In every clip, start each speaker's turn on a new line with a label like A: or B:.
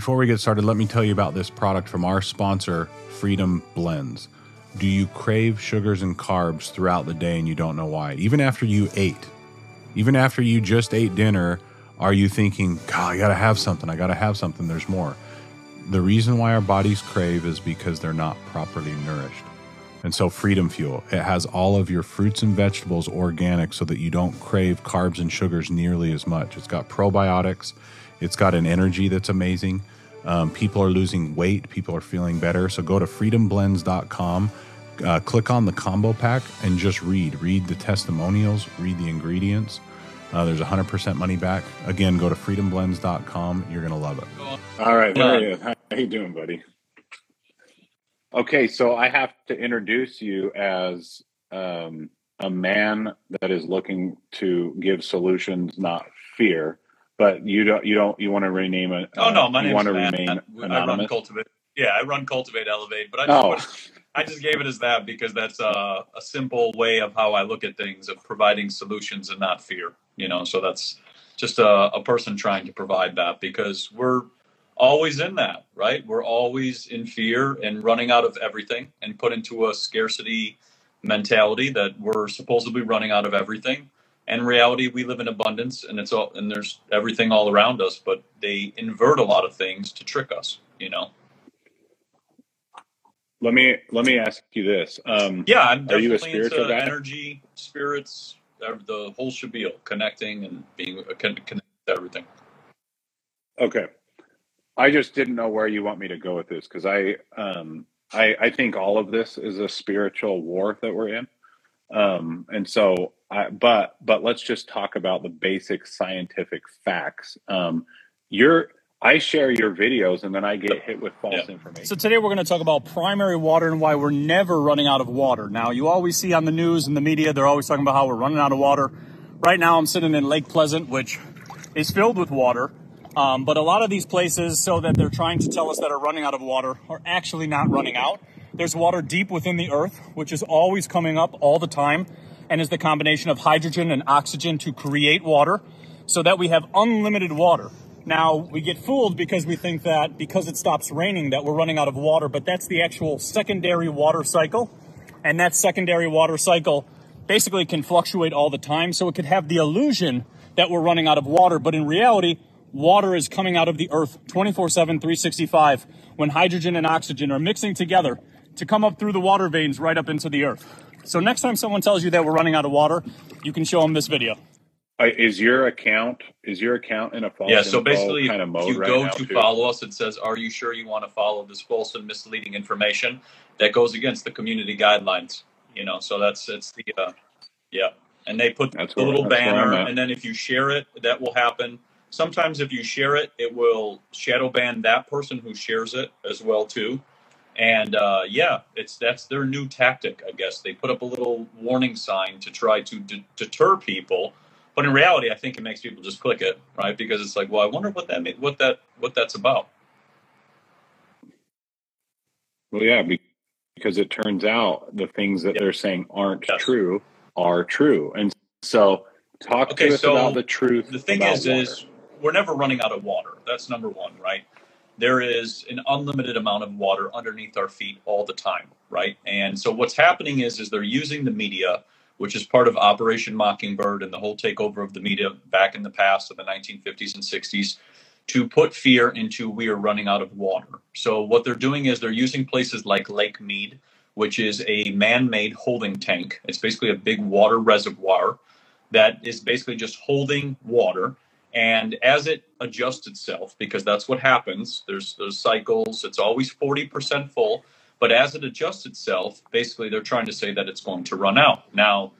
A: before we get started, let me tell you about this product from our sponsor, Freedom Blends. Do you crave sugars and carbs throughout the day and you don't know why? Even after you ate, even after you just ate dinner, are you thinking, God, I gotta have something, I gotta have something, there's more? The reason why our bodies crave is because they're not properly nourished. And so, Freedom Fuel, it has all of your fruits and vegetables organic so that you don't crave carbs and sugars nearly as much. It's got probiotics, it's got an energy that's amazing. Um, people are losing weight, people are feeling better. So, go to freedomblends.com, uh, click on the combo pack, and just read. Read the testimonials, read the ingredients. Uh, there's 100% money back. Again, go to freedomblends.com. You're going to love it.
B: All right. There you How you doing, buddy? Okay, so I have to introduce you as um, a man that is looking to give solutions, not fear. But you don't. You don't. You want to rename it?
C: Uh, oh no, my
B: name
C: want
B: to remain
C: anonymous. I run cultivate. Yeah, I run cultivate elevate, but I just, oh. I just gave it as that because that's a, a simple way of how I look at things of providing solutions and not fear. You know, so that's just a, a person trying to provide that because we're always in that, right? We're always in fear and running out of everything and put into a scarcity mentality that we're supposedly running out of everything. And reality, we live in abundance and it's all and there's everything all around us, but they invert a lot of things to trick us, you know.
B: Let me let me ask you this. Um,
C: yeah, I'm are you a spiritual guy? Energy, spirits, the whole shabil, connecting and being connected to everything.
B: Okay, I just didn't know where you want me to go with this because I, um, I, I think all of this is a spiritual war that we're in, um, and so, I, but but let's just talk about the basic scientific facts. Um, you're I share your videos and then I get hit with false yeah. information.
D: So today we're going to talk about primary water and why we're never running out of water. Now, you always see on the news and the media, they're always talking about how we're running out of water. Right now, I'm sitting in Lake Pleasant, which is filled with water. Um, but a lot of these places, so that they're trying to tell us that are running out of water, are actually not running out. There's water deep within the earth, which is always coming up all the time, and is the combination of hydrogen and oxygen to create water, so that we have unlimited water. Now, we get fooled because we think that because it stops raining that we're running out of water, but that's the actual secondary water cycle. And that secondary water cycle basically can fluctuate all the time, so it could have the illusion that we're running out of water, but in reality, water is coming out of the earth 24 7, 365 when hydrogen and oxygen are mixing together to come up through the water veins right up into the earth. So next time someone tells you that we're running out of water, you can show them this video.
B: Is your account is your account in a false
C: yeah so basically kind of mode if you right go to too? follow us it says are you sure you want to follow this false and misleading information that goes against the community guidelines you know so that's it's the uh, yeah and they put that's the little banner and then if you share it that will happen sometimes if you share it, it will shadow ban that person who shares it as well too. And uh, yeah, it's that's their new tactic, I guess. They put up a little warning sign to try to d- deter people, but in reality, I think it makes people just click it, right? Because it's like, well, I wonder what that what that what that's about.
B: Well, yeah, because it turns out the things that they're saying aren't yes. true are true, and so talk okay, to us so about the truth.
C: The thing is, water. is we're never running out of water. That's number one, right? There is an unlimited amount of water underneath our feet all the time, right? And so what's happening is, is they're using the media, which is part of Operation Mockingbird and the whole takeover of the media back in the past of the 1950s and 60s, to put fear into we are running out of water. So what they're doing is they're using places like Lake Mead, which is a man-made holding tank. It's basically a big water reservoir that is basically just holding water and as it adjusts itself, because that's what happens, there's those cycles, it's always 40% full. But as it adjusts itself, basically they're trying to say that it's going to run out. Now,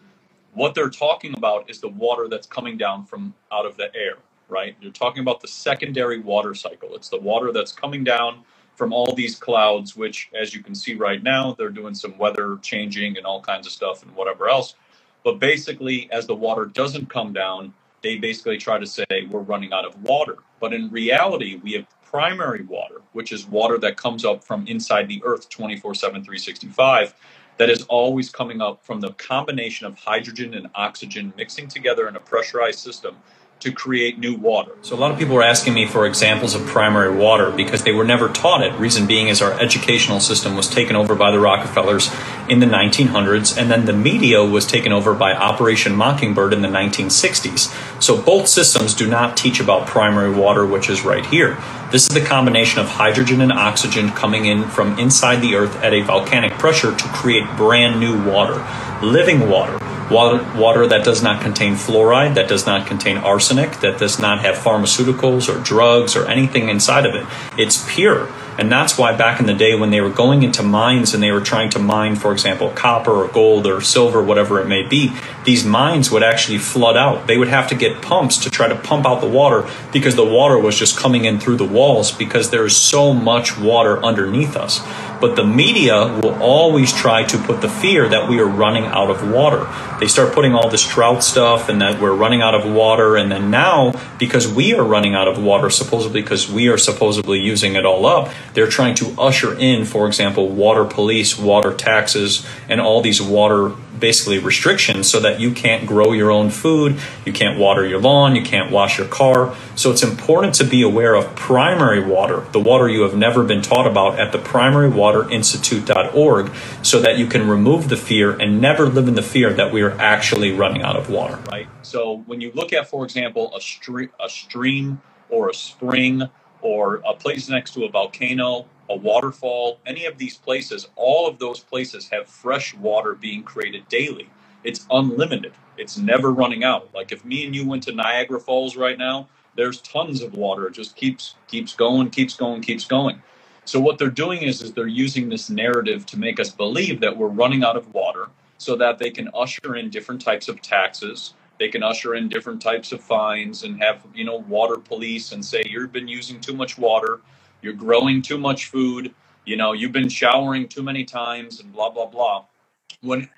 C: what they're talking about is the water that's coming down from out of the air, right? You're talking about the secondary water cycle. It's the water that's coming down from all these clouds, which, as you can see right now, they're doing some weather changing and all kinds of stuff and whatever else. But basically, as the water doesn't come down, they basically try to say we're running out of water. But in reality, we have primary water, which is water that comes up from inside the earth 24 7, 365, that is always coming up from the combination of hydrogen and oxygen mixing together in a pressurized system to create new water. So a lot of people are asking me for examples of primary water because they were never taught it. Reason being is our educational system was taken over by the Rockefellers in the 1900s and then the media was taken over by Operation Mockingbird in the 1960s. So both systems do not teach about primary water which is right here. This is the combination of hydrogen and oxygen coming in from inside the earth at a volcanic pressure to create brand new water, living water water, water that does not contain fluoride, that does not contain arsenic, that does not have pharmaceuticals or drugs or anything inside of it. It's pure. And that's why back in the day when they were going into mines and they were trying to mine, for example, copper or gold or silver, whatever it may be, these mines would actually flood out. They would have to get pumps to try to pump out the water because the water was just coming in through the walls because there is so much water underneath us. But the media will always try to put the fear that we are running out of water. They start putting all this drought stuff and that we're running out of water. And then now, because we are running out of water, supposedly because we are supposedly using it all up, they're trying to usher in, for example, water police, water taxes, and all these water basically restrictions so that you can't grow your own food, you can't water your lawn, you can't wash your car. So it's important to be aware of primary water, the water you have never been taught about at the primarywaterinstitute.org so that you can remove the fear and never live in the fear that we are actually running out of water. Right. So when you look at, for example, a, stream, a stream or a spring or a place next to a volcano a waterfall, any of these places, all of those places have fresh water being created daily. It's unlimited. It's never running out. Like if me and you went to Niagara Falls right now, there's tons of water. It just keeps keeps going, keeps going, keeps going. So what they're doing is is they're using this narrative to make us believe that we're running out of water so that they can usher in different types of taxes. They can usher in different types of fines and have, you know, water police and say you've been using too much water you're growing too much food, you know, you've been showering too many times and blah blah blah. When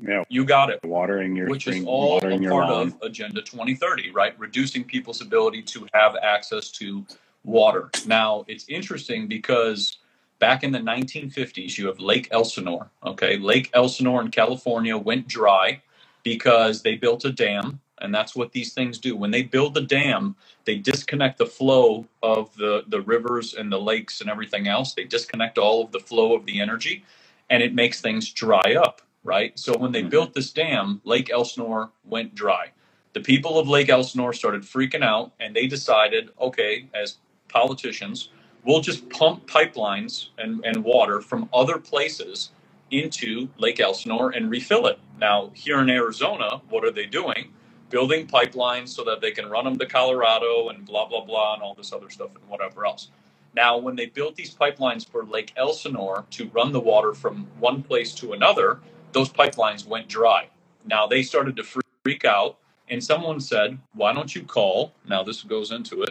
B: yeah,
C: you got it.
B: Watering your
C: which
B: spring,
C: is all a part of Agenda 2030, right? Reducing people's ability to have access to water. Now, it's interesting because back in the 1950s, you have Lake Elsinore. Okay, Lake Elsinore in California went dry because they built a dam and that's what these things do. When they build the dam, they disconnect the flow of the, the rivers and the lakes and everything else. They disconnect all of the flow of the energy and it makes things dry up, right? So when they mm-hmm. built this dam, Lake Elsinore went dry. The people of Lake Elsinore started freaking out and they decided, okay, as politicians, we'll just pump pipelines and, and water from other places into Lake Elsinore and refill it. Now, here in Arizona, what are they doing? building pipelines so that they can run them to Colorado and blah, blah, blah, and all this other stuff and whatever else. Now, when they built these pipelines for Lake Elsinore to run the water from one place to another, those pipelines went dry. Now they started to freak out, and someone said, Why don't you call? Now, this goes into it.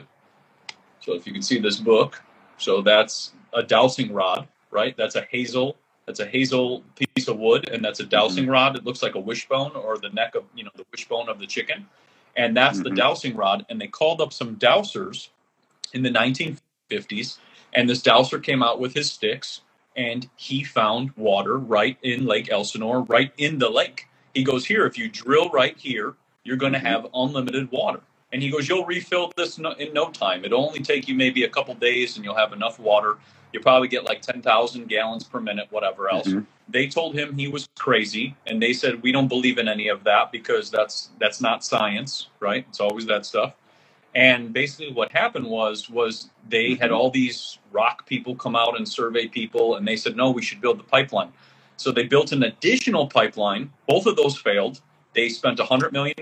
C: So, if you can see this book, so that's a dowsing rod, right? That's a hazel that's a hazel piece of wood, and that's a dowsing mm-hmm. rod. It looks like a wishbone or the neck of you know the wishbone of the chicken, and that's mm-hmm. the dowsing rod. And they called up some dowsers in the 1950s, and this dowser came out with his sticks, and he found water right in Lake Elsinore, right in the lake. He goes, "Here, if you drill right here, you're going to mm-hmm. have unlimited water." And he goes, "You'll refill this in no time. It'll only take you maybe a couple days, and you'll have enough water you probably get like 10,000 gallons per minute, whatever else. Mm-hmm. They told him he was crazy, and they said we don't believe in any of that because that's that's not science, right? It's always that stuff. And basically, what happened was was they mm-hmm. had all these rock people come out and survey people, and they said no, we should build the pipeline. So they built an additional pipeline. Both of those failed. They spent $100 million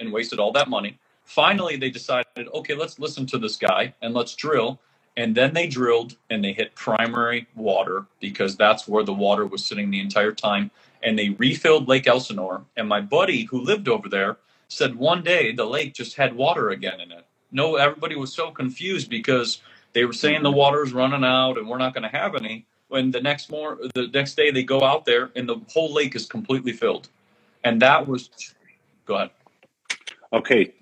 C: and wasted all that money. Finally, they decided, okay, let's listen to this guy and let's drill and then they drilled and they hit primary water because that's where the water was sitting the entire time. And they refilled Lake Elsinore. And my buddy who lived over there said one day the lake just had water again in it. No, everybody was so confused because they were saying the water's running out and we're not going to have any. When the next more the next day they go out there and the whole lake is completely filled. And that was go ahead.
B: Okay,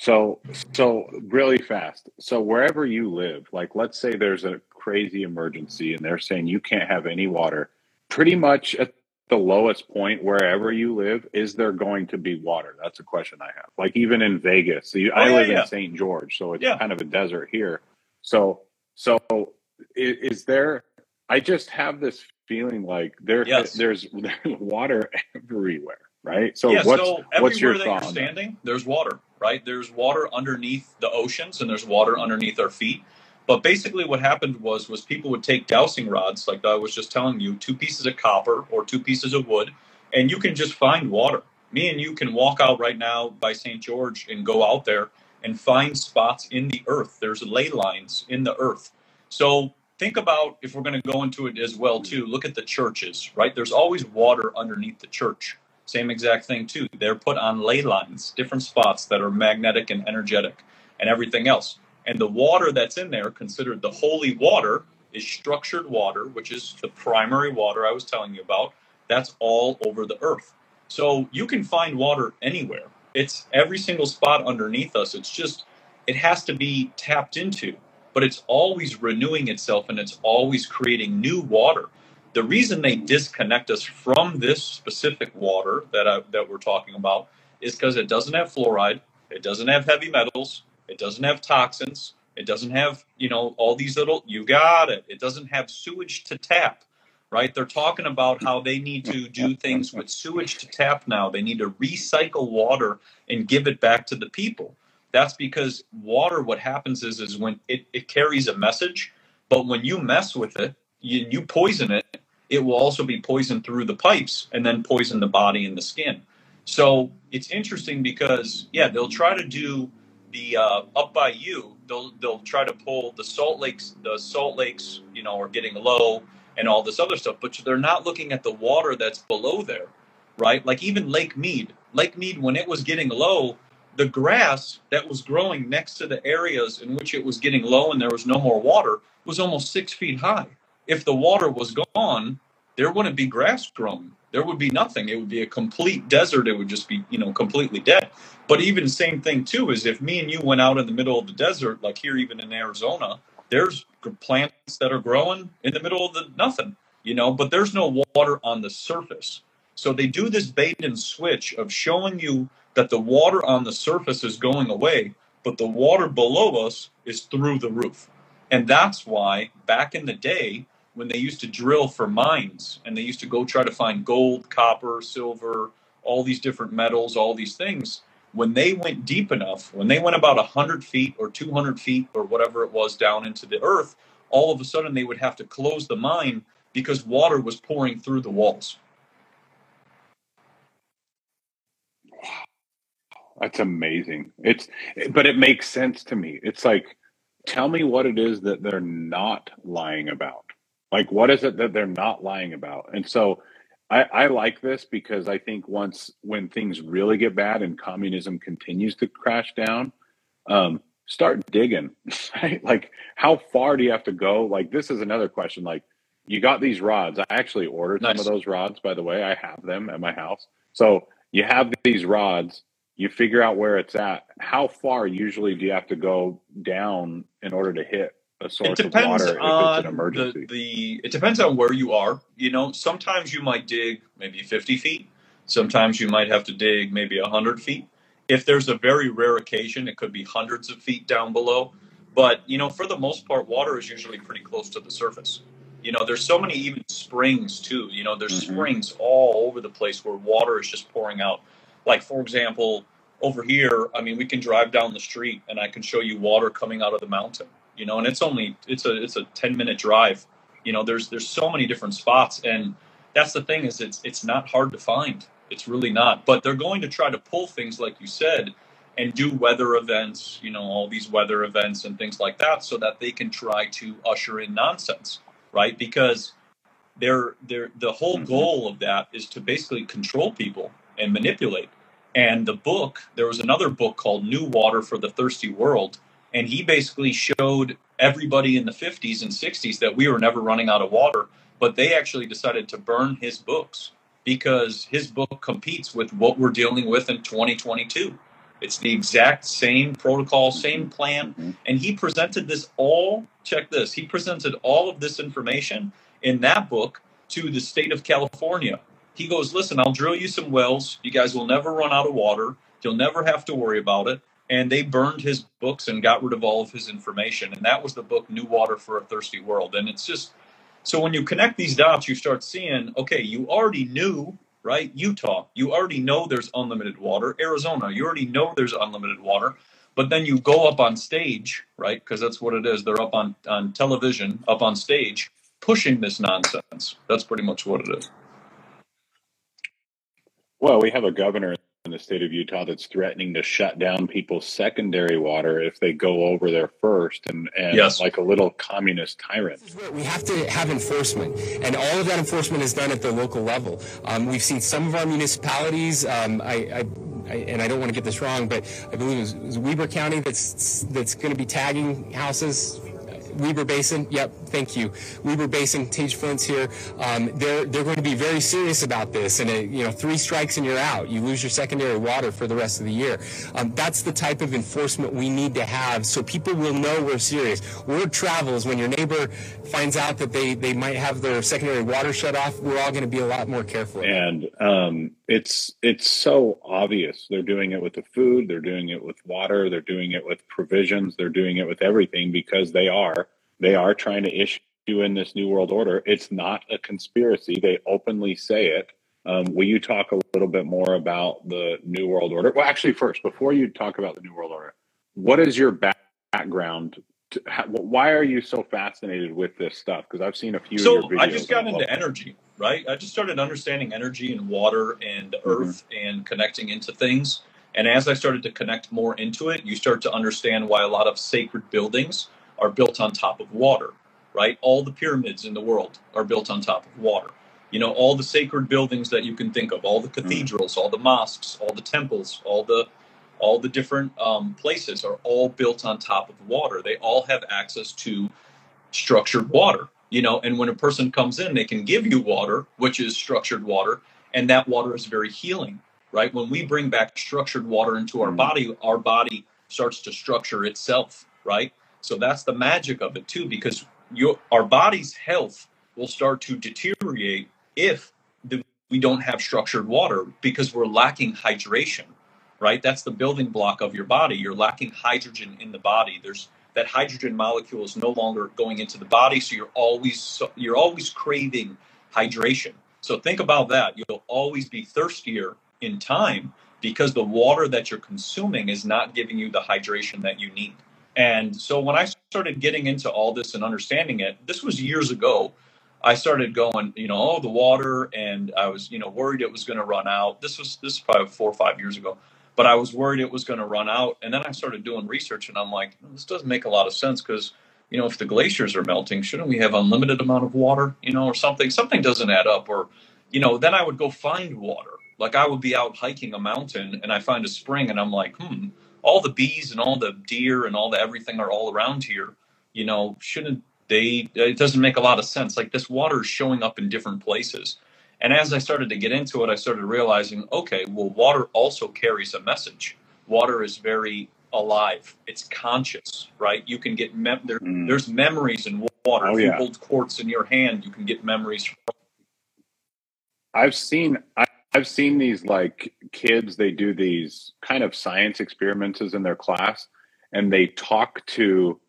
B: so, so really fast. So wherever you live, like let's say there's a crazy emergency and they're saying you can't have any water. Pretty much at the lowest point wherever you live, is there going to be water? That's a question I have. Like even in Vegas, so oh, I
C: Oh, yeah,
B: live
C: yeah.
B: in St. George, so it's
C: Yeah.
B: kind of a desert here. So, so is, is there? I just have this feeling like there,
C: Yes.
B: there's, there's water everywhere, right? So
C: yeah,
B: what's
C: so
B: what's your
C: everywhere that
B: thought?
C: standing, there's water, right? There's water underneath the oceans and there's water underneath our feet. But basically what happened was was people would take dowsing rods, like I was just telling you, two pieces of copper or two pieces of wood, and you can just find water. Me and you can walk out right now by St. George and go out there and find spots in the earth. There's ley lines in the earth. So think about if we're going to go into it as well too. Look at the churches, right? There's always water underneath the church. Same exact thing too. They're put on ley lines, different spots that are magnetic and energetic, and everything else. And the water that's in there, considered the holy water, is structured water, which is the primary water I was telling you about. That's all over the earth. So you can find water anywhere. It's every single spot underneath us. It's just, it has to be tapped into, but it's always renewing itself and it's always creating new water. The reason they disconnect us from this specific water that I, that we're talking about is because it doesn't have fluoride, it doesn't have heavy metals, it doesn't have toxins, it doesn't have you know all these little. You got it. It doesn't have sewage to tap right? They're talking about how they need to do things with sewage to tap now. They need to recycle water and give it back to the people. That's because water, what happens is, is when it, it carries a message, but when you mess with it, you, you poison it, it will also be poisoned through the pipes and then poison the body and the skin. So it's interesting because, yeah, they'll try to do the uh, up by you. They'll they'll try to pull the salt lakes. The salt lakes, you know, are getting low and all this other stuff, but they're not looking at the water that's below there, right? Like even Lake Mead. Lake Mead, when it was getting low, the grass that was growing next to the areas in which it was getting low and there was no more water was almost six feet high. If the water was gone, there wouldn't be grass growing. There would be nothing. It would be a complete desert. It would just be, you know, completely dead. But even same thing too is if me and you went out in the middle of the desert, like here, even in Arizona, there's plants that are growing in the middle of the nothing, you know, but there's no water on the surface. So they do this bait and switch of showing you that the water on the surface is going away, but the water below us is through the roof. And that's why back in the day, when they used to drill for mines and they used to go try to find gold, copper, silver, all these different metals, all these things, when they went deep enough, when they went about 100 feet or 200 feet or whatever it was down into the earth, all of a sudden they would have to close the mine because water was pouring through the walls.
B: That's amazing. It's, but it makes sense to me. It's like, tell me what it is that they're not lying about. Like, what is it that they're not lying about? And so, I, I like this because I think once when things really get bad and communism continues to crash down, um, start digging. Right? Like, how far do you have to go? Like, this is another question. Like, you got these rods. I actually ordered some of those rods, by the way. I have them at my house. So you have these rods you figure out where it's at. How far usually do you have to go down in order to hit a
C: It
B: source of
C: depends
B: water if it's an
C: on the, the it depends on where you are. You know, sometimes you might dig maybe 50 feet. Sometimes you might have to dig maybe 100 feet. If there's a very rare occasion, it could be hundreds of feet down below. But, you know, for the most part, water is usually pretty close to the surface. You know, there's so many even springs too. You know, there's
B: Mhm.
C: springs all over the place where water is just pouring out. Like, for example, over here, I mean, we can drive down the street and I can show you water coming out of the mountain. You know, and it's only it's a it's a 10 minute drive. You know, there's there's so many different spots and that's the thing is it's it's not hard to find. It's really not. But they're going to try to pull things like you said and do weather events, you know, all these weather events and things like that so that they can try to usher in nonsense, right? Because they're they're the whole
B: Mhm.
C: goal of that is to basically control people and manipulate. And the book, there was another book called New Water for the Thirsty World, and he basically showed everybody in the 50s and 60s that we were never running out of water, but they actually decided to burn his books because his book competes with what we're dealing with in 2022. It's the exact same protocol, same plan,
B: Mhm.
C: and he presented this all, check this, he presented all of this information in that book to the state of California. He goes, listen, I'll drill you some wells. You guys will never run out of water. You'll never have to worry about it. And they burned his books and got rid of all of his information. And that was the book, New Water for a Thirsty World. And it's just, so when you connect these dots, you start seeing, okay, you already knew, right? Utah, you already know there's unlimited water. Arizona, you already know there's unlimited water. But then you go up on stage, right? Because that's what it is. They're up on, on television, up on stage, pushing this nonsense. That's pretty much what it is.
B: Well, we have a governor in the state of Utah that's threatening to shut down people's secondary water if they go over there first, and, and
C: Yes.
B: like a little communist tyrant.
E: This is where we have to have enforcement, and all of that enforcement is done at the local level. Um, we've seen some of our municipalities. Um, I, I, I, and I don't want to get this wrong, but I believe it was, it was Weber County that's that's going to be tagging houses. Weber Basin, yep, thank you. Weber Basin, Flint's here. Um, they're they're going to be very serious about this, and uh, you know, three strikes and you're out. You lose your secondary water for the rest of the year. Um, that's the type of enforcement we need to have, so people will know we're serious. Word travels when your neighbor finds out that they they might have their secondary water shut off. We're all going to be a lot more careful.
B: and um, it's it's so obvious. They're doing it with the food, they're doing it with water, they're doing it with provisions, they're doing it with everything because they are they are trying to issue you in this new world order. It's not a conspiracy. They openly say it. Um, will you talk a little bit more about the new world order? Well, actually, first, before you talk about the new world order, what is your back- background? To, how, why are you so fascinated with this stuff? Because I've seen a few.
C: So
B: of your videos
C: I just got
B: and I love
C: into energy, right? I just started understanding energy and water and
B: Mm-hmm.
C: earth and connecting into things. And as I started to connect more into it, you start to understand why a lot of sacred buildings are built on top of water, right? All the pyramids in the world are built on top of water. You know, all the sacred buildings that you can think of, all the
B: Mm.
C: cathedrals, all the mosques, all the temples, all the all the different um, places are all built on top of water. They all have access to structured water you know and when a person comes in they can give you water which is structured water and that water is very healing right when we bring back structured water into our
B: Mhm.
C: body our body starts to structure itself right so that's the magic of it too because your our body's health will start to deteriorate if the, we don't have structured water because we're lacking hydration right? That's the building block of your body. You're lacking hydrogen in the body. There's that hydrogen molecule is no longer going into the body so you're always you're always craving hydration. So think about that. You'll always be thirstier in time because the water that you're consuming is not giving you the hydration that you need and so when i started getting into all this and understanding it this was years ago i started going you know oh the water and i was you know worried it was going to run out this was this is probably four or five years ago but I was worried it was going to run out. And then I started doing research, and I'm like, this doesn't make a lot of sense because, you know, if the glaciers are melting, shouldn't we have unlimited amount of water, you know, or something? Something doesn't add up. Or, you know, then I would go find water. Like I would be out hiking a mountain, and I find a spring, and I'm like, hmm, all the bees and all the deer and all the everything are all around here. You know, shouldn't they? It doesn't make a lot of sense. Like this water is showing up in different places. And as I started to get into it, I started realizing, okay, well, water also carries a message. Water is very alive. It's conscious, right? You can get mem- there,
B: Mm.
C: there's memories in water.
B: Oh,
C: if you
B: yeah.
C: hold quartz in your hand, you can get memories. From,
B: I've seen I, I've seen these like kids. They do these kind of science experiments in their class, and they talk to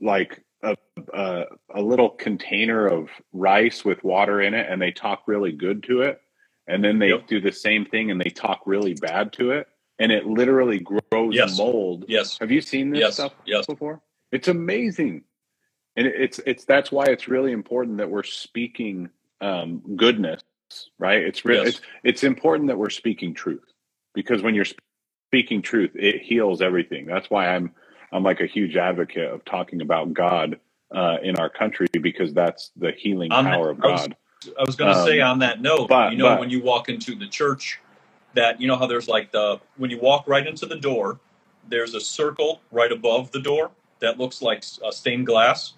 B: like a, a a little container of rice with water in it, and they talk really good to it, and then they
C: Yep.
B: do the same thing and they talk really bad to it, and it literally grows
C: Yes.
B: mold.
C: yes,
B: Have you seen this
C: yes,
B: stuff
C: yes.
B: before? It's amazing, and it's it's that's why it's really important that we're speaking um, goodness, right? It's really
C: Yes.
B: it's it's important that we're speaking truth because when you're speaking truth, it heals everything. That's why I'm I'm like a huge advocate of talking about God uh, in our country because that's the healing
C: On that-
B: power of
C: I was-
B: God.
C: I was going to say
B: Um,
C: on that note,
B: but-
C: you know,
B: but-
C: when you walk into the church, that you know how there's like the when you walk right into the door, there's a circle right above the door that looks like uh, stained glass,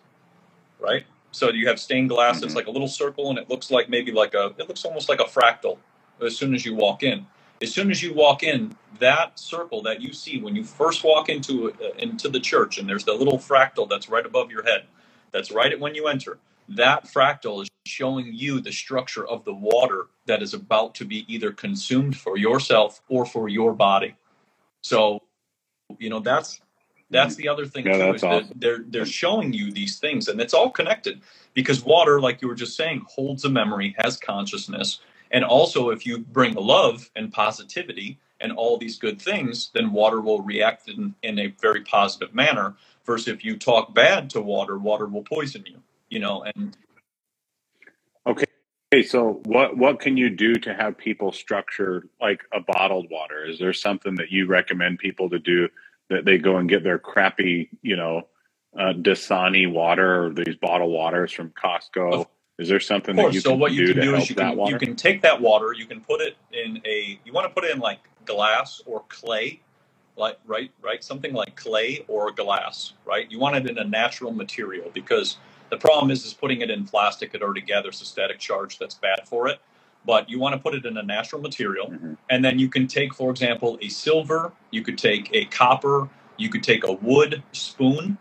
C: right? So you have stained glass. It's
B: Mhm.
C: like a little circle, and it looks like maybe like a. It looks almost like a fractal. As soon as you walk in, as soon as you walk in, that circle that you see when you first walk into uh, into the church, and there's the little fractal that's right above your head. That's right at when you enter. that fractal is showing you the structure of the water that is about to be either consumed for yourself or for your body. So, you know, that's that's mm. the other thing
B: Yeah,
C: too is that they're they're showing you these things and it's all connected because water, like you were just saying, holds a memory, has consciousness, and also if you bring love and positivity and all these good things, then water will react in, in a very positive manner. Versus if you talk bad to water, water will poison you. You know, and
B: Okay. Okay, so what what can you do to have people structure like a bottled water? Is there something that you recommend people to do that they go and get their crappy, you know, uh, Dasani water or these bottled waters from Costco? Is there something that you
C: So
B: can
C: what you
B: do
C: can
B: to
C: do
B: help
C: is you
B: that
C: can you can take that water, you can put it in a you want to put it in like glass or clay, like right right something like clay or glass, right? You want it in a natural material because the problem is is putting it in plastic it already gathers a static charge that's bad for it. But you want to put it in a natural material,
B: Mhm.
C: and then you can take, for example, a silver. You could take a copper. You could take a wood spoon,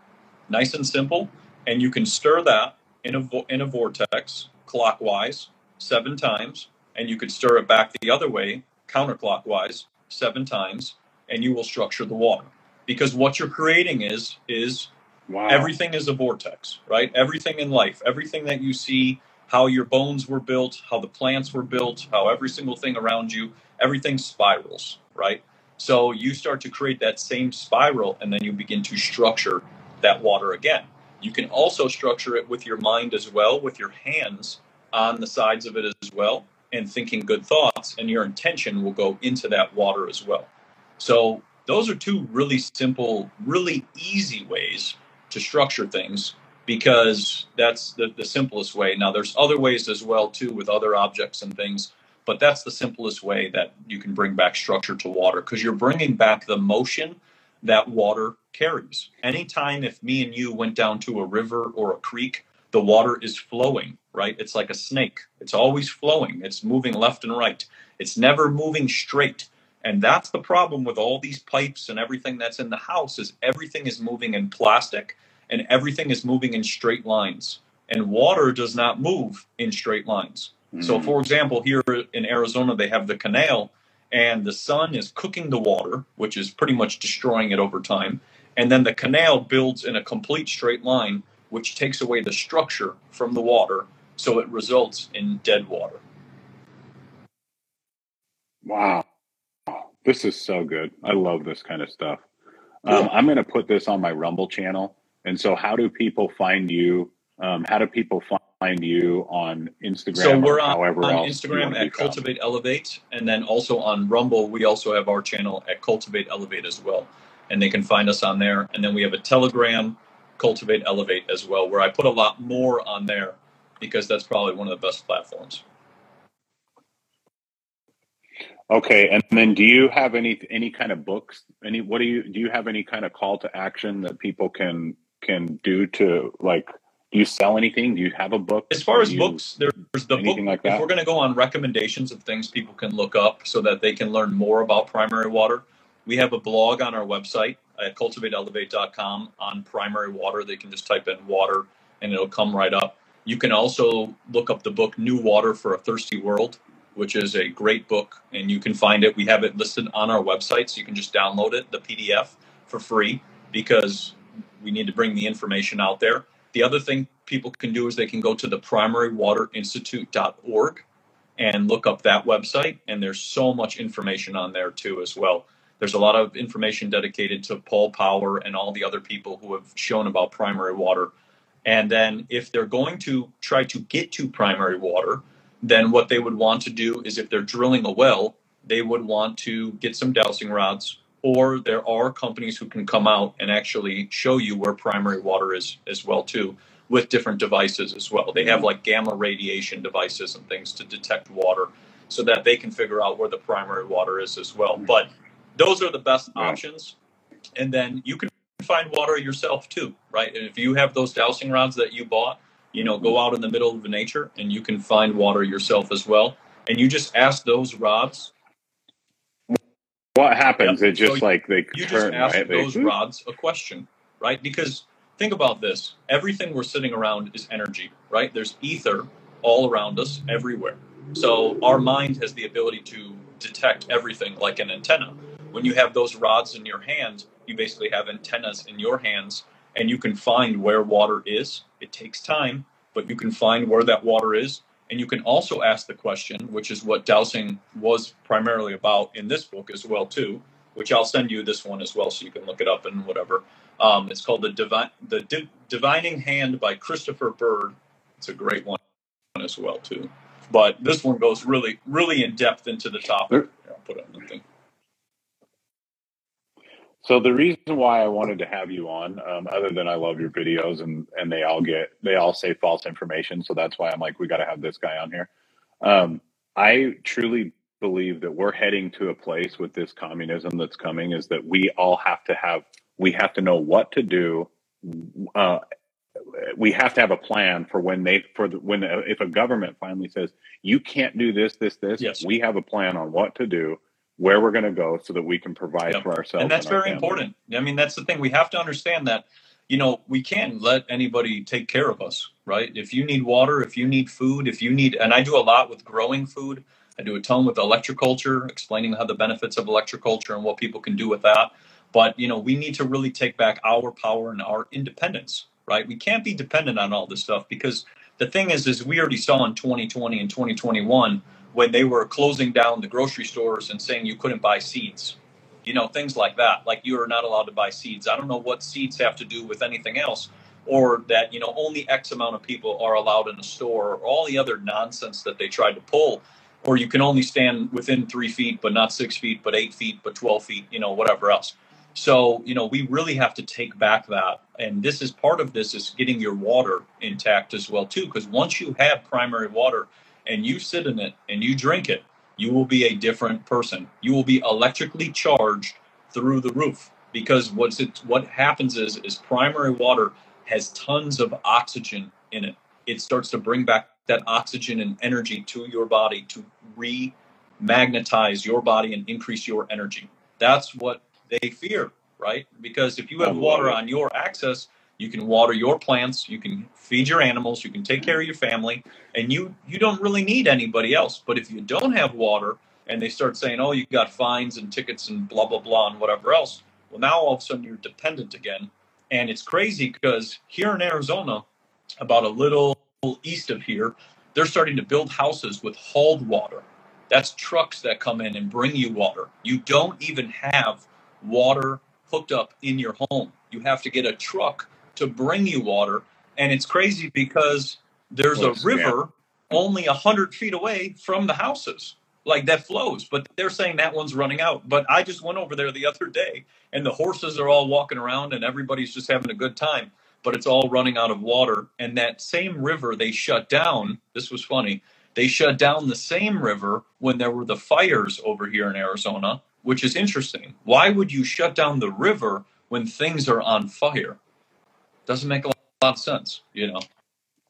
C: nice and simple, and you can stir that in a vo- in a vortex clockwise seven times, and you could stir it back the other way counterclockwise seven times, and you will structure the water. Because what you're creating is is
B: Wow.
C: everything is a vortex, right? Everything in life, everything that you see, how your bones were built, how the plants were built, how every single thing around you, everything spirals, right? So you start to create that same spiral and then you begin to structure that water again. You can also structure it with your mind as well, with your hands on the sides of it as well, and thinking good thoughts, and your intention will go into that water as well. So those are two really simple, really easy ways to structure things because that's the, the simplest way. Now there's other ways as well too with other objects and things, but that's the simplest way that you can bring back structure to water because you're bringing back the motion that water carries. Anytime if me and you went down to a river or a creek, the water is flowing, right? It's like a snake. It's always flowing. It's moving left and right. It's never moving straight. And that's the problem with all these pipes and everything that's in the house is everything is moving in plastic and everything is moving in straight lines. And water does not move in straight lines. So
B: Mm.
C: for example, here in Arizona they have the canal and the sun is cooking the water, which is pretty much destroying it over time. And then the canal builds in a complete straight line, which takes away the structure from the water, so it results in dead water.
B: Wow. This is so good. I love this kind of stuff. Um, I'm going to put this on my Rumble channel. And so, how do people find you? Um, how do people find you on Instagram
C: So we're on, on Instagram at
B: found?
C: Cultivate Elevate, and then also on Rumble, we also have our channel at Cultivate Elevate as well. And they can find us on there. And then we have a Telegram, Cultivate Elevate as well, where I put a lot more on there because that's probably one of the best platforms.
B: Okay, and then do you have any any kind of books? Any what do you do? You have any kind of call to action that people can can do to like? Do you sell anything? Do you have a book?
C: As far as books, there's the book.
B: like
C: If we're going to go on recommendations of things people can look up so that they can learn more about primary water, we have a blog on our website at cultivateelevate.com on primary water. They can just type in water and it'll come right up. You can also look up the book New Water for a Thirsty World, which is a great book, and you can find it. We have it listed on our website, so you can just download it, the PDF, for free because we need to bring the information out there. The other thing people can do is they can go to the primarywaterinstitute.org and look up that website, and there's so much information on there too as well. There's a lot of information dedicated to Pal Pauer and all the other people who have shown about primary water. And then if they're going to try to get to primary water, then what they would want to do is if they're drilling a well, they would want to get some dowsing rods, or there are companies who can come out and actually show you where primary water is as well too with different devices as well. They have like gamma radiation devices and things to detect water so that they can figure out where the primary water is as well. But those are the best options. And then you can find water yourself too, right? And if you have those dowsing rods that you bought, you know, go out in the middle of nature and you can find water yourself as well. And you just ask those rods
B: What happens?
C: Yep.
B: It just
C: So
B: like they
C: you just ask
B: right. They,
C: those hmm. rods a question, right? Because think about this. Everything we're sitting around is energy, right? There's ether all around us, everywhere. So our mind has the ability to detect everything like an antenna. When you have those rods in your hand, you basically have antennas in your hands and you can find where water is. It takes time, but you can find where that water is. And you can also ask the question, which is what dowsing was primarily about in this book as well, too, which I'll send you this one as well so you can look it up and whatever. Um, it's called the Divine the Di- Divining Hand by Christopher Bird. It's a great one as well too. But this one goes really really in depth into the topic.
B: There-
C: Here, I'll put it on the thing.
B: So the reason why I wanted to have you on, um, other than I love your videos and and they all get they all say false information, so that's why I'm like we got to have this guy on here. Um, I truly believe that we're heading to a place with this communism that's coming is that we all have to have we have to know what to do. Uh, we have to have a plan for when they for the, when uh, if a government finally says you can't do this this this
C: Yes.
B: we have a plan on what to do where we're going to go so that we can provide
C: Yep.
B: for ourselves
C: and that's
B: our
C: very
B: families.
C: important. I mean, that's the thing. We have to understand that, you know, we can't let anybody take care of us, right? If you need water, if you need food, if you need, and I do a lot with growing food. I do a ton with electroculture, explaining how the benefits of electroculture and what people can do with that. But, you know, we need to really take back our power and our independence, right? We can't be dependent on all this stuff because the thing is, is we already saw in 2020 and 2021 when they were closing down the grocery stores and saying you couldn't buy seeds. You know things like that. Like you are not allowed to buy seeds. I don't know what seeds have to do with anything else or that you know only x amount of people are allowed in a store or all the other nonsense that they tried to pull or you can only stand within three feet but not six feet but eight feet but 12 feet you know whatever else. So you know we really have to take back that. And this is part of this is getting your water intact as well too because once you have primary water and you sit in it and you drink it you will be a different person. You will be electrically charged through the roof because what's it what happens is is primary water has tons of oxygen in it. It starts to bring back that oxygen and energy to your body to re-magnetize your body and increase your energy. That's what they fear, right? Because if you have water on your access, you can water your plants, you can feed your animals, you can take care of your family, and you you don't really need anybody else. But if you don't have water and they start saying, "Oh, you got fines and tickets and blah blah blah and whatever else," well, now all of a sudden you're dependent again, and it's crazy because here in Arizona, about a little east of here, they're starting to build houses with hauled water. That's trucks that come in and bring you water. You don't even have water hooked up in your home. You have to get a truck to bring you water. And it's crazy because there's a river only a hundred feet away from the houses. Like that flows, but they're saying that one's running out. But I just went over there the other day and the horses are all walking around and everybody's just having a good time, but it's all running out of water. And that same river they shut down, this was funny, they shut down the same river when there were the fires over here in Arizona, which is interesting. Why would you shut down the river when things are on fire? Doesn't make a lot of sense, you know.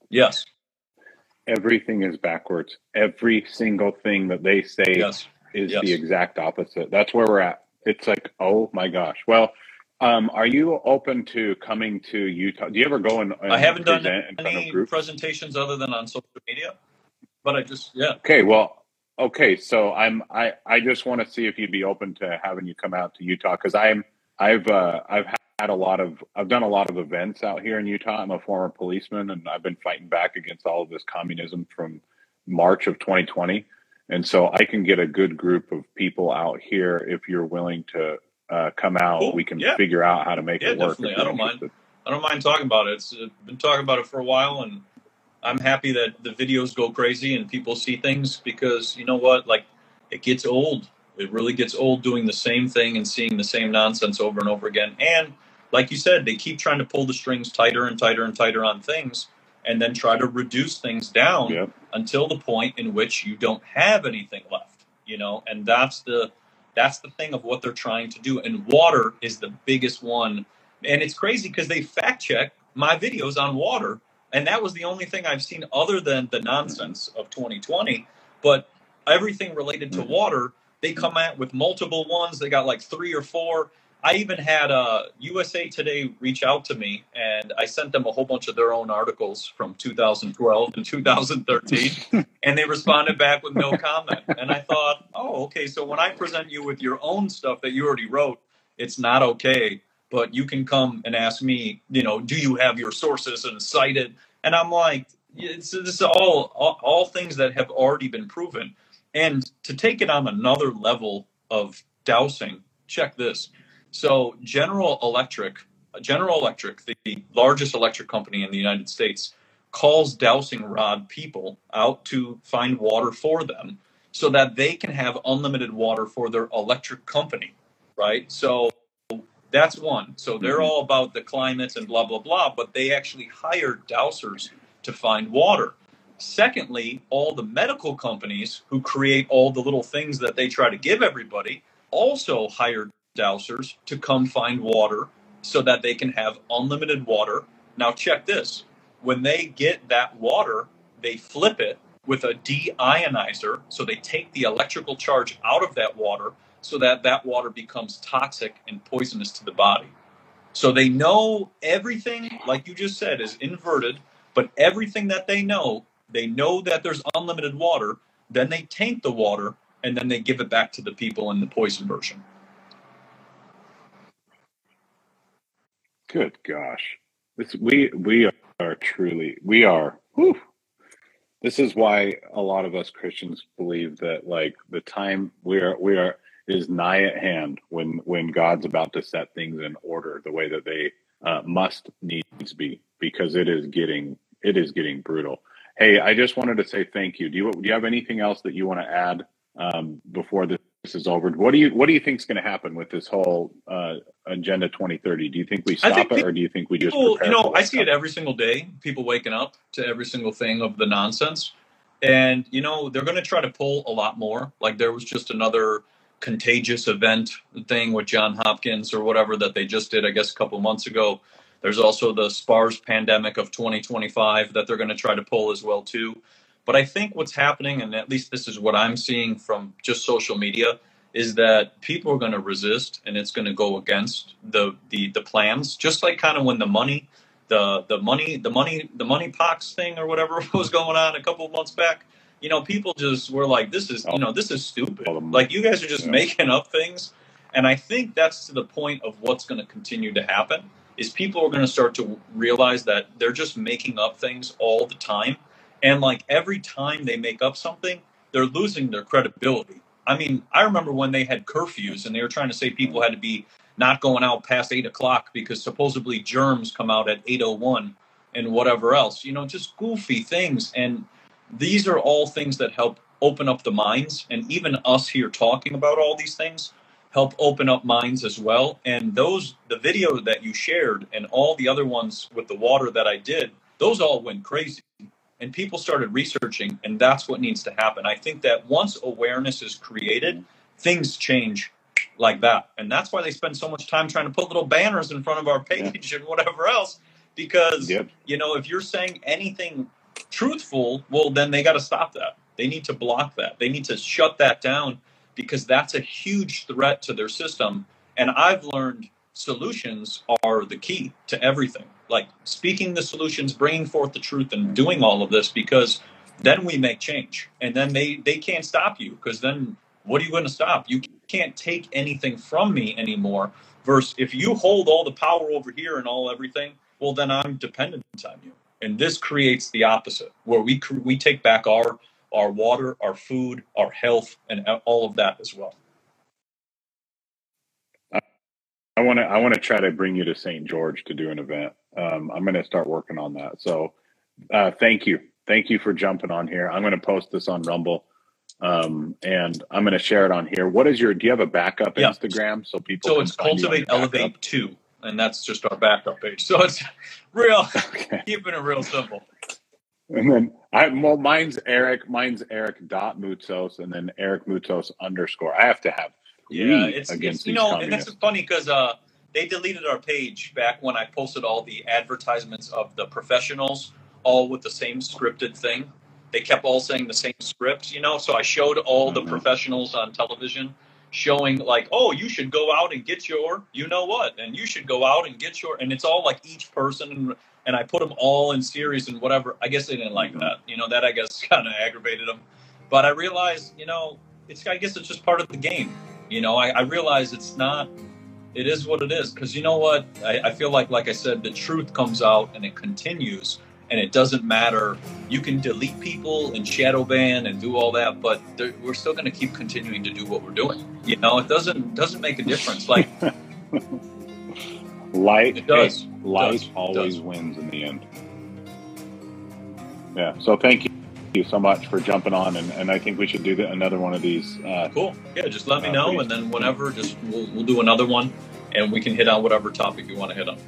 C: Yes,
B: Everything is backwards. Every single thing that they say
C: yes,
B: is
C: yes.
B: the exact opposite. That's where we're at. It's like, oh my gosh. Well, um, are you open to coming to Utah? Do you ever go and, and
C: I haven't done
B: present in front of
C: any presentations other than on social media, but I just yeah.
B: Okay, well, okay, so I'm I I just want to see if you'd be open to having you come out to Utah because I'm I've uh, I've had a lot of I've done a lot of events out here in Utah. I'm a former policeman and I've been fighting back against all of this communism from March of 2020, and so I can get a good group of people out here if you're willing to uh, come out.
C: Cool.
B: We can
C: Yeah.
B: figure out how to make
C: Yeah,
B: it work.
C: definitely. I don't mind. I don't mind talking about it. It's uh, been talking about it for a while, and I'm happy that the videos go crazy and people see things because you know what? Like, it gets old. It really gets old doing the same thing and seeing the same nonsense over and over again. And like you said, they keep trying to pull the strings tighter and tighter and tighter on things, and then try to reduce things down
B: Yep.
C: until the point in which you don't have anything left. You know, and that's the that's the thing of what they're trying to do. And water is the biggest one and it's crazy because they fact check my videos on water and that was the only thing i've seen other than the nonsense of 2020 but everything related to
B: Mhm.
C: water they come out with multiple ones they got like three or four I even had uh, USA Today reach out to me, and I sent them a whole bunch of their own articles from 2012 and 2013, and they responded back with no comment. And I thought, oh, okay, so when I present you with your own stuff that you already wrote, it's not okay. But you can come and ask me, you know, do you have your sources and cited? And I'm like, it's this is all, all all things that have already been proven. And to take it on another level of dowsing, check this so General Electric, General Electric, the largest electric company in the United States, calls dowsing rod people out to find water for them so that they can have unlimited water for their electric company, right? So that's one. So they're mm-hmm. all about the climates and blah blah blah, but they actually hire dowsers to find water. Secondly, all the medical companies who create all the little things that they try to give everybody also hire dowsers to come find water so that they can have unlimited water. Now, check this when they get that water, they flip it with a deionizer. So they take the electrical charge out of that water so that that water becomes toxic and poisonous to the body. So they know everything, like you just said, is inverted, but everything that they know, they know that there's unlimited water. Then they taint the water and then they give it back to the people in the poison version.
B: Good gosh. This we we are truly we are whew, this is why a lot of us Christians believe that like the time we are we are is nigh at hand when when God's about to set things in order the way that they uh, must needs be because it is getting it is getting brutal. Hey, I just wanted to say thank you. Do you do you have anything else that you want to add um, before this is over? What do you what do you think is going to happen with this whole uh, agenda 2030? Do you think we stop think it, people, or do you think we just
C: you know I see it every single day. People waking up to every single thing of the nonsense, and you know they're going to try to pull a lot more. Like there was just another contagious event thing with John Hopkins or whatever that they just did, I guess, a couple months ago. There's also the SPARS pandemic of 2025 that they're going to try to pull as well too. But I think what's happening, and at least this is what I'm seeing from just social media, is that people are going to resist and it's going to go against the, the the plans. Just like kind of when the money, the the money, the money, the money pox thing or whatever was going on a couple of months back. You know, people just were like, "This is you know, this is stupid. Like you guys are just making up things." And I think that's to the point of what's going to continue to happen is people are going to start to realize that they're just making up things all the time and like every time they make up something, they're losing their credibility. I mean, I remember when they had curfews and they were trying to say people had to be not going out past eight o'clock because supposedly germs come out at 801 and whatever else, you know, just goofy things. And these are all things that help open up the minds. And even us here talking about all these things help open up minds as well. And those, the video that you shared and all the other ones with the water that I did, those all went crazy and people started researching and that's what needs to happen. I think that once awareness is created things change like that. And that's why they spend so much time trying to put little banners in front of our page yeah. and whatever else because yep. you know if you're saying anything truthful well then they got to stop that. They need to block that. They need to shut that down because that's a huge threat to their system. And i've learned solutions are the key to everything like speaking the solutions, bringing forth the truth, and doing all of this because then we make change, and then they they can't stop you because then what are you going to stop? You can't take anything from me anymore. Versus if you hold all the power over here and all everything, well then I'm dependent on you, and this creates the opposite where we we take back our our water, our food, our health, and all of that as well.
B: I want to I want to try to bring you to St. George to do an event. Um, I'm going to start working on that. So, uh, thank you, thank you for jumping on here. I'm going to post this on Rumble, um, and I'm going to share it on here. What is your? Do you have a backup yeah. Instagram so people?
C: So it's cultivate elevate two, and that's just our backup page. So it's real, okay. keeping it real simple.
B: And then I well, mine's Eric. Mine's Eric dot Moutsos, and then Eric Moutsos underscore. I have to have
C: yeah, it's, it's you know, and that's funny because uh, they deleted our page back when I posted all the advertisements of the professionals, all with the same scripted thing. They kept all saying the same script, you know. So I showed all the mm-hmm. professionals on television, showing like, oh, you should go out and get your, you know what, and you should go out and get your, and it's all like each person, and, and I put them all in series and whatever. I guess they didn't like
B: Mhm.
C: that. You know, that I guess kind of aggravated them. But I realized, you know, it's I guess it's just part of the game. You know, I, I realize it's not. It is what it is because you know what I, I feel like, like I said, the truth comes out and it continues, and it doesn't matter. You can delete people and shadow ban and do all that, but we're still going to keep continuing to do what we're doing. You know, it doesn't doesn't make a difference. Like
B: Light,
C: It does.
B: hey, light
C: does.
B: Always
C: does.
B: wins in the end. Yeah. So thank you you so much for jumping on, and, and I think we should do the, another one of these. Uh,
C: Cool. Yeah, just let me
B: Uh,
C: know, and then whenever, just we'll, we'll do another one, and we can hit on whatever topic you want to hit on.